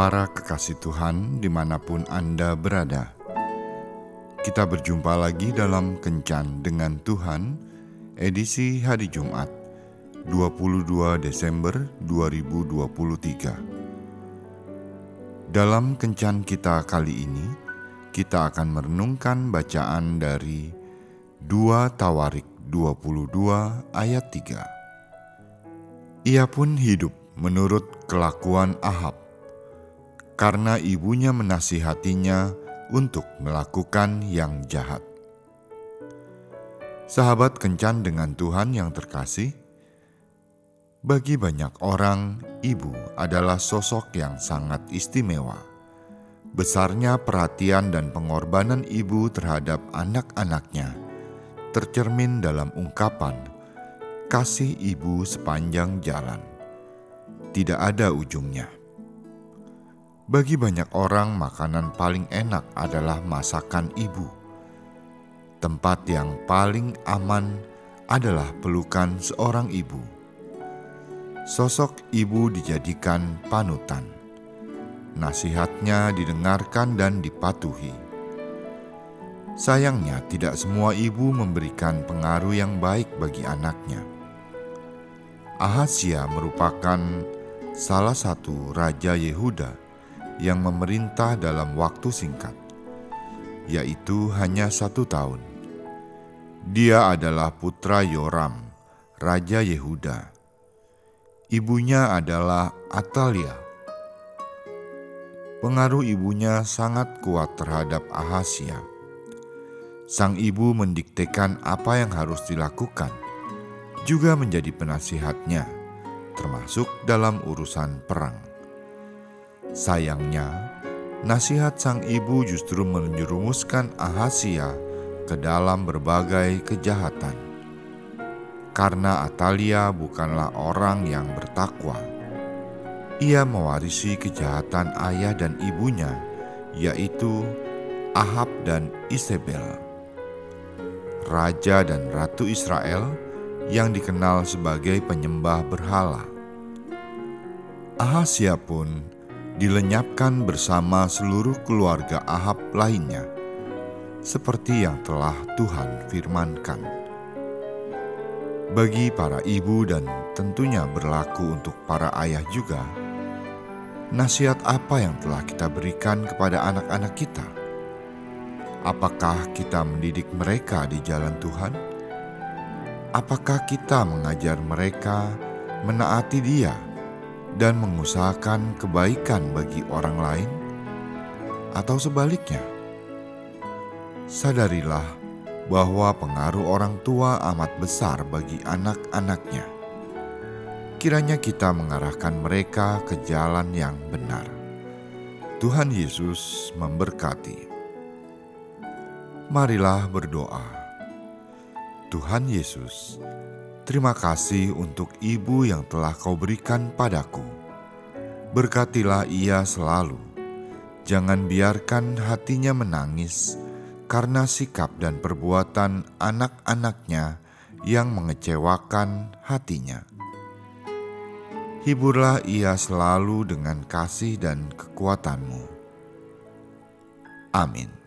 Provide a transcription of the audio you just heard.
Para kekasih Tuhan di mana pun Anda berada, kita berjumpa lagi dalam Kencan dengan Tuhan, edisi hari Jumat, 22 Desember 2023. Dalam Kencan kita kali ini, kita akan merenungkan bacaan dari 2 Tawarik 22 ayat 3. Ia pun hidup menurut kelakuan Ahab karena ibunya menasihatinya untuk melakukan yang jahat. Sahabat kencan dengan Tuhan yang terkasih, bagi banyak orang, ibu adalah sosok yang sangat istimewa. Besarnya perhatian dan pengorbanan ibu terhadap anak-anaknya tercermin dalam ungkapan kasih ibu sepanjang jalan. Tidak ada ujungnya. Bagi banyak orang, makanan paling enak adalah masakan ibu. Tempat yang paling aman adalah pelukan seorang ibu. Sosok ibu dijadikan panutan. Nasihatnya didengarkan dan dipatuhi. Sayangnya, tidak semua ibu memberikan pengaruh yang baik bagi anaknya. Ahasia merupakan salah satu raja Yehuda yang memerintah dalam waktu singkat, yaitu hanya satu tahun. Dia adalah putra Yoram, Raja Yehuda. Ibunya adalah Atalia. Pengaruh ibunya sangat kuat terhadap Ahasia. Sang ibu mendiktekan apa yang harus dilakukan, juga menjadi penasihatnya, termasuk dalam urusan perang. Sayangnya, nasihat sang ibu justru menjerumuskan Ahasia ke dalam berbagai kejahatan. Karena Atalia bukanlah orang yang bertakwa. Ia mewarisi kejahatan ayah dan ibunya, yaitu Ahab dan Isabel. Raja dan Ratu Israel yang dikenal sebagai penyembah berhala. Ahasia pun dilenyapkan bersama seluruh keluarga Ahab lainnya, seperti yang telah Tuhan firmankan. Bagi para ibu dan tentunya berlaku untuk para ayah juga, nasihat apa yang telah kita berikan kepada anak-anak kita? Apakah kita mendidik mereka di jalan Tuhan? Apakah kita mengajar mereka menaati Dia? Dan mengusahakan kebaikan bagi orang lain, atau sebaliknya, sadarilah bahwa pengaruh orang tua amat besar bagi anak-anaknya. Kiranya kita mengarahkan mereka ke jalan yang benar. Tuhan Yesus memberkati. Marilah berdoa. Tuhan Yesus, Terima kasih untuk ibu yang telah kau berikan padaku. Berkatilah ia selalu. Jangan biarkan hatinya menangis karena sikap dan perbuatan anak-anaknya yang mengecewakan hatinya. Hiburlah ia selalu dengan kasih dan kekuatanmu. Amin.